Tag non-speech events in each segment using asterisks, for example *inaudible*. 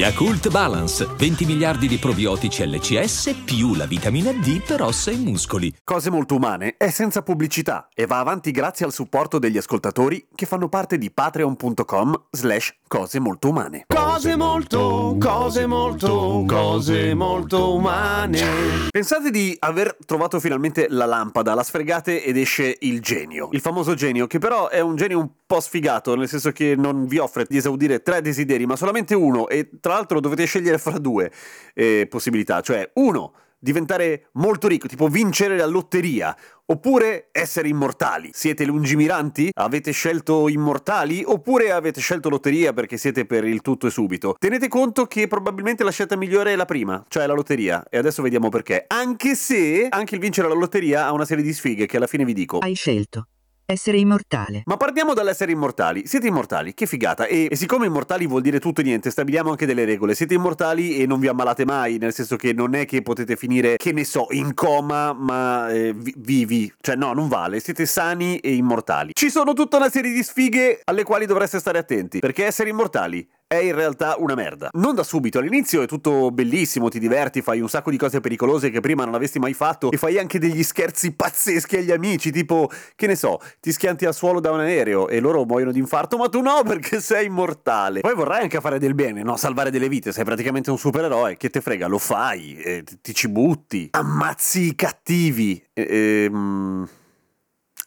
Yakult Balance, 20 miliardi di probiotici LCS più la vitamina D per ossa e muscoli. Cose molto umane è senza pubblicità e va avanti grazie al supporto degli ascoltatori che fanno parte di patreon.com slash cose molto umane. Cose molto, cose molto, cose molto umane. Pensate di aver trovato finalmente la lampada, la sfregate ed esce il genio. Il famoso genio, che però è un genio un po' sfigato, nel senso che non vi offre di esaudire tre desideri, ma solamente uno, e tra l'altro dovete scegliere fra due eh, possibilità, cioè uno, diventare molto ricco, tipo vincere la lotteria, oppure essere immortali. Siete lungimiranti? Avete scelto immortali? Oppure avete scelto lotteria perché siete per il tutto e subito? Tenete conto che probabilmente la scelta migliore è la prima, cioè la lotteria, e adesso vediamo perché. Anche se anche il vincere la lotteria ha una serie di sfighe che alla fine vi dico. Hai scelto essere immortale. Ma partiamo dall'essere immortali. Siete immortali, che figata. E, e, siccome immortali vuol dire tutto e niente, stabiliamo anche delle regole. Siete immortali e non vi ammalate mai, nel senso che non è che potete finire, che ne so, in coma, ma eh, vivi. Cioè no, non vale. Siete sani e immortali. Ci sono tutta una serie di sfighe alle quali dovreste stare attenti, perché essere immortali è in realtà una merda. Non da subito, all'inizio è tutto bellissimo, ti diverti, fai un sacco di cose pericolose che prima non avresti mai fatto e fai anche degli scherzi pazzeschi agli amici, tipo, che ne so, ti schianti al suolo da un aereo e loro muoiono di infarto, ma tu no *laughs* perché sei immortale. Poi vorrai anche fare del bene, no? Salvare delle vite, sei praticamente un supereroe, che te frega, lo fai, eh, ti ci butti, ammazzi i cattivi. E, ehm...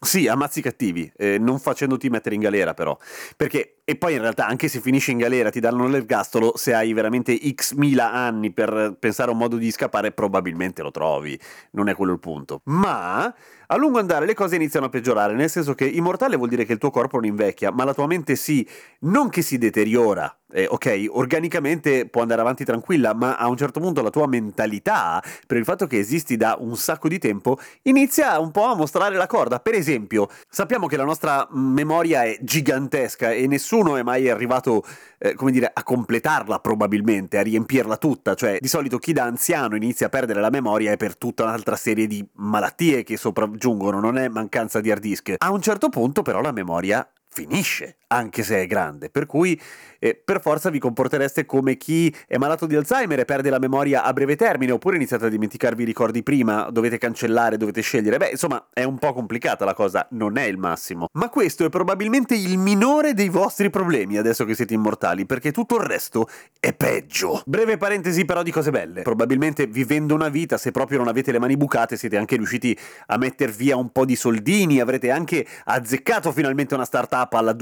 Sì, ammazzi cattivi, eh, non facendoti mettere in galera però. Perché, e poi in realtà anche se finisci in galera ti danno l'ergastolo, se hai veramente x mila anni per pensare a un modo di scappare probabilmente lo trovi, non è quello il punto. Ma a lungo andare le cose iniziano a peggiorare, nel senso che immortale vuol dire che il tuo corpo non invecchia, ma la tua mente sì, non che si deteriora, eh, ok, organicamente può andare avanti tranquilla, ma a un certo punto la tua mentalità, per il fatto che esisti da un sacco di tempo, inizia un po' a mostrare la corda. Per esempio, sappiamo che la nostra memoria è gigantesca e nessuno è mai arrivato, eh, come dire, a completarla probabilmente, a riempirla tutta, cioè di solito chi da anziano inizia a perdere la memoria è per tutta un'altra serie di malattie che sopraggiungono, non è mancanza di hard disk. A un certo punto però la memoria finisce, anche se è grande, per cui eh, per forza vi comportereste come chi è malato di Alzheimer e perde la memoria a breve termine, oppure iniziate a dimenticarvi i ricordi prima, dovete cancellare, dovete scegliere. Beh, insomma, è un po' complicata la cosa, non è il massimo. Ma questo è probabilmente il minore dei vostri problemi adesso che siete immortali, perché tutto il resto è peggio. Breve parentesi però di cose belle. Probabilmente vivendo una vita, se proprio non avete le mani bucate, siete anche riusciti a metter via un po' di soldini, avrete anche azzeccato finalmente una startup alla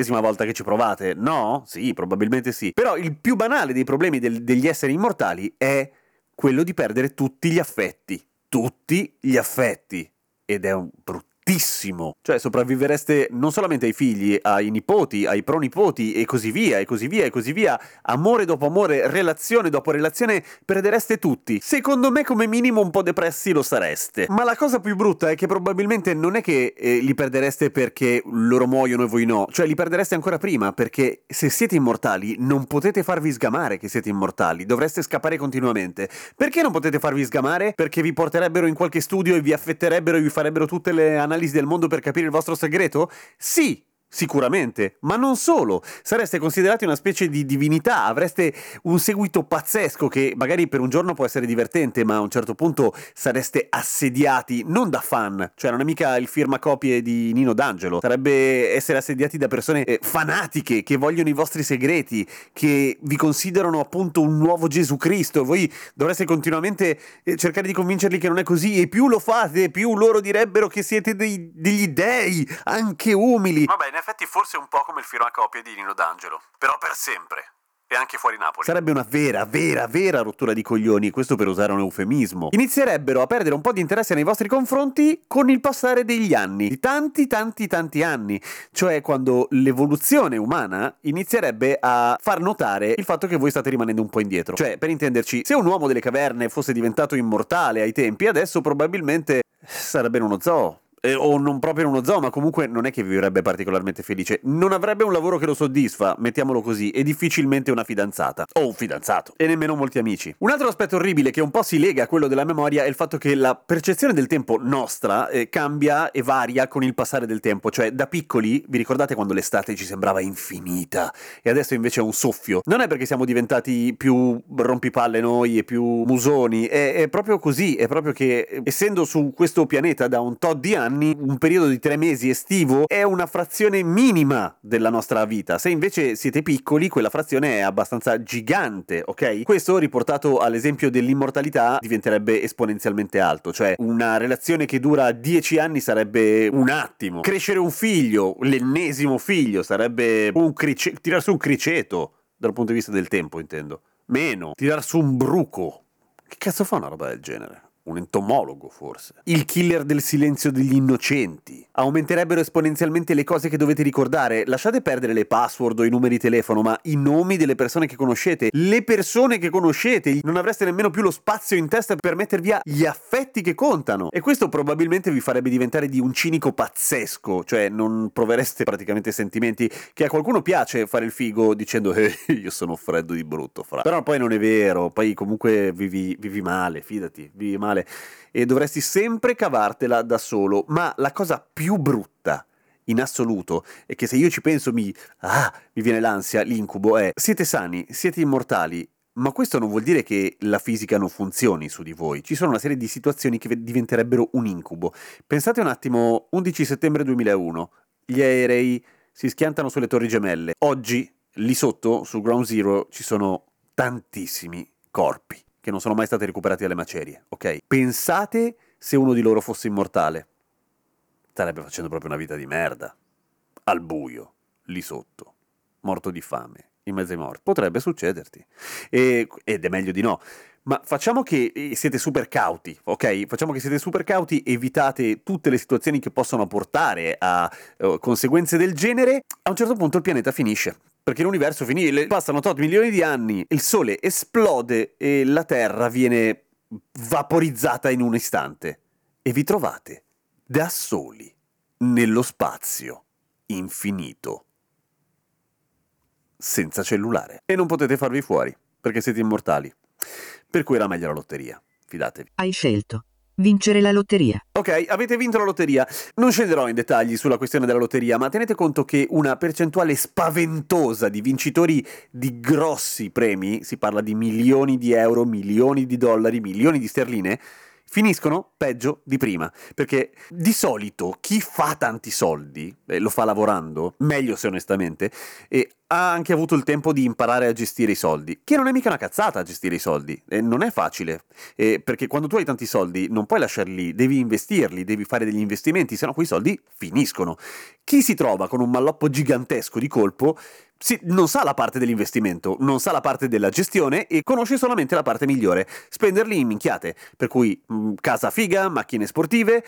duecentesima volta che ci provate? No? Sì, probabilmente sì. Però il più banale dei problemi del, degli esseri immortali è quello di perdere tutti gli affetti. Tutti gli affetti. Ed è un brutto tantissimo. Cioè sopravvivereste non solamente ai figli, ai nipoti, ai pronipoti e così via, e così via, e così via. Amore dopo amore, relazione dopo relazione, perdereste tutti. Secondo me come minimo un po' depressi lo sareste. Ma la cosa più brutta è che probabilmente non è che eh, li perdereste perché loro muoiono e voi no. Cioè li perdereste ancora prima, perché se siete immortali non potete farvi sgamare che siete immortali. Dovreste scappare continuamente. Perché non potete farvi sgamare? Perché vi porterebbero in qualche studio e vi affetterebbero e vi farebbero tutte le analisi analisi del mondo per capire il vostro segreto? Sì, Sicuramente, ma non solo. Sareste considerati una specie di divinità, avreste un seguito pazzesco che magari per un giorno può essere divertente, ma a un certo punto sareste assediati non da fan, cioè non è mica il firmacopie di Nino D'Angelo, sarebbe essere assediati da persone eh, fanatiche che vogliono i vostri segreti, che vi considerano appunto un nuovo Gesù Cristo. Voi dovreste continuamente eh, cercare di convincerli che non è così e più lo fate, più loro direbbero che siete dei, degli dei, anche umili. Va bene effetti forse un po' come il firmacopie di Nino D'Angelo, però per sempre. E anche fuori Napoli. Sarebbe una vera, vera, vera rottura di coglioni, questo per usare un eufemismo. Inizierebbero a perdere un po' di interesse nei vostri confronti con il passare degli anni, di tanti, tanti, tanti anni. Cioè quando l'evoluzione umana inizierebbe a far notare il fatto che voi state rimanendo un po' indietro. Cioè, per intenderci, se un uomo delle caverne fosse diventato immortale ai tempi, adesso probabilmente sarebbe uno zoo eh, o non proprio in uno zoo, ma comunque non è che vivrebbe particolarmente felice. Non avrebbe un lavoro che lo soddisfa, mettiamolo così, e difficilmente una fidanzata. O un fidanzato. E nemmeno molti amici. Un altro aspetto orribile che un po' si lega a quello della memoria è il fatto che la percezione del tempo nostra eh, cambia e varia con il passare del tempo. Cioè, da piccoli, vi ricordate quando l'estate ci sembrava infinita? E adesso invece è un soffio. Non è perché siamo diventati più rompipalle noi e più musoni, è, è proprio così. È proprio che, essendo su questo pianeta da un tot di anni, anni, un periodo di tre mesi estivo è una frazione minima della nostra vita. Se invece siete piccoli, quella frazione è abbastanza gigante, ok? Questo riportato all'esempio dell'immortalità diventerebbe esponenzialmente alto, cioè una relazione che dura dieci anni sarebbe un attimo. Crescere un figlio, l'ennesimo figlio, sarebbe un crice- tirar su un criceto, dal punto di vista del tempo, intendo. Meno, tirar su un bruco. Che cazzo fa una roba del genere? Un entomologo forse. Il killer del silenzio degli innocenti. Aumenterebbero esponenzialmente le cose che dovete ricordare. Lasciate perdere le password o i numeri telefono, ma i nomi delle persone che conoscete, le persone che conoscete, non avreste nemmeno più lo spazio in testa per metter via gli affetti che contano. E questo probabilmente vi farebbe diventare di un cinico pazzesco, cioè non provereste praticamente sentimenti che a qualcuno piace fare il figo dicendo eh, *laughs* io sono freddo di brutto, fra. Però poi non è vero, poi comunque vivi, vivi male, fidati, vivi male male e dovresti sempre cavartela da solo. Ma la cosa più brutta in assoluto è che se io ci penso mi, ah, mi viene l'ansia, l'incubo è siete sani, siete immortali, ma questo non vuol dire che la fisica non funzioni su di voi. Ci sono una serie di situazioni che diventerebbero un incubo. Pensate un attimo, 11 settembre 2001, gli aerei si schiantano sulle torri gemelle. Oggi, lì sotto, su Ground Zero, ci sono tantissimi corpi che non sono mai state recuperati dalle macerie, ok? Pensate se uno di loro fosse immortale. Starebbe facendo proprio una vita di merda. Al buio, lì sotto, morto di fame, in mezzo ai morti. Potrebbe succederti. E, ed è meglio di no. Ma facciamo che eh, siete super cauti, ok? Facciamo che siete super cauti, evitate tutte le situazioni che possono portare a uh, conseguenze del genere. A un certo punto il pianeta finisce perché l'universo finisce, passano tot milioni di anni, il Sole esplode e la Terra viene vaporizzata in un istante. E vi trovate da soli nello spazio infinito. Senza cellulare. E non potete farvi fuori, perché siete immortali. Per cui era meglio la lotteria, fidatevi. Hai scelto vincere la lotteria. Ok, avete vinto la lotteria. Non scenderò in dettagli sulla questione della lotteria, ma tenete conto che una percentuale spaventosa di vincitori di grossi premi, si parla di milioni di euro, milioni di dollari, milioni di sterline, finiscono peggio di prima. Perché di solito chi fa tanti soldi, eh, lo fa lavorando, meglio se onestamente, e ha anche avuto il tempo di imparare a gestire i soldi, che non è mica una cazzata gestire i soldi, e non è facile, e perché quando tu hai tanti soldi non puoi lasciarli devi investirli, devi fare degli investimenti, se no quei soldi finiscono. Chi si trova con un malloppo gigantesco di colpo sì, non sa la parte dell'investimento, non sa la parte della gestione e conosce solamente la parte migliore, spenderli in minchiate, per cui mh, mm, casa figa, macchine sportive,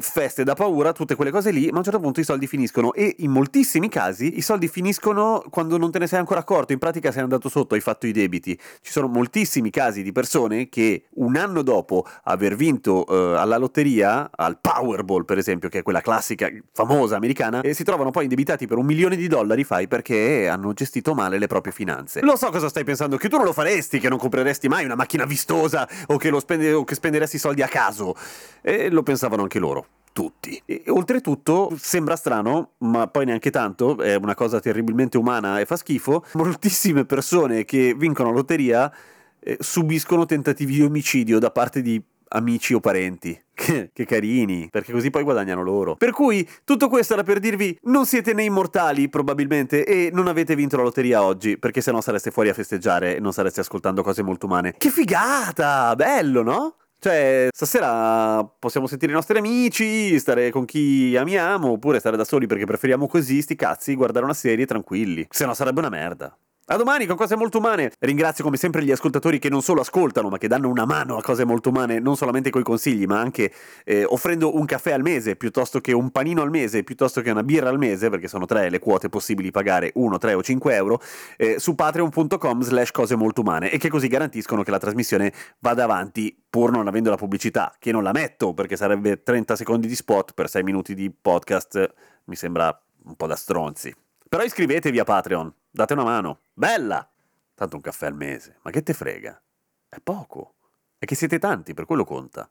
feste da paura, tutte quelle cose lì, ma a un certo punto i soldi finiscono e in moltissimi casi i soldi finiscono quando non te ne sei ancora accorto, in pratica sei andato sotto, hai fatto i debiti. Ci sono moltissimi casi di persone che un anno dopo aver vinto uh, alla lotteria, al Powerball per esempio, che è quella classica famosa americana, e si trovano poi indebitati per un milione di dollari, fai perché hanno gestito male le proprie finanze. Lo so cosa stai pensando, che tu non lo faresti, che non compreresti mai una macchina vistosa o che, spende- o che spenderesti soldi a caso. E lo pensavano anche loro tutti. E, oltretutto, sembra strano, ma poi neanche tanto, è una cosa terribilmente umana e fa schifo, moltissime persone che vincono la lotteria eh, subiscono tentativi di omicidio da parte di amici o parenti. *laughs* Che, carini, perché così poi guadagnano loro. Per cui tutto questo era per dirvi: non siete né immortali, probabilmente, e non avete vinto la lotteria oggi, perché sennò sareste fuori a festeggiare e non sareste ascoltando cose molto umane. Che figata! Bello, no? Cioè, stasera possiamo sentire i nostri amici, stare con chi amiamo, oppure stare da soli perché preferiamo così, sti cazzi, guardare una serie tranquilli. Se no sarebbe una merda. A domani con cose molto umane. Ringrazio come sempre gli ascoltatori che non solo ascoltano, ma che danno una mano a cose molto umane, non solamente coi consigli, ma anche eh, offrendo un caffè al mese, piuttosto che un panino al mese, piuttosto che una birra al mese, perché sono tre le quote possibili pagare 1, 3 o 5 euro, eh, su patreon.com slash cose molto umane e che così garantiscono che la trasmissione vada avanti pur non avendo la pubblicità, che non la metto perché sarebbe 30 secondi di spot per 6 minuti di podcast, mi sembra un po' da stronzi. Però iscrivetevi a Patreon, date una mano. Bella! Tanto un caffè al mese, ma che te frega? È poco. È che siete tanti, per quello conta.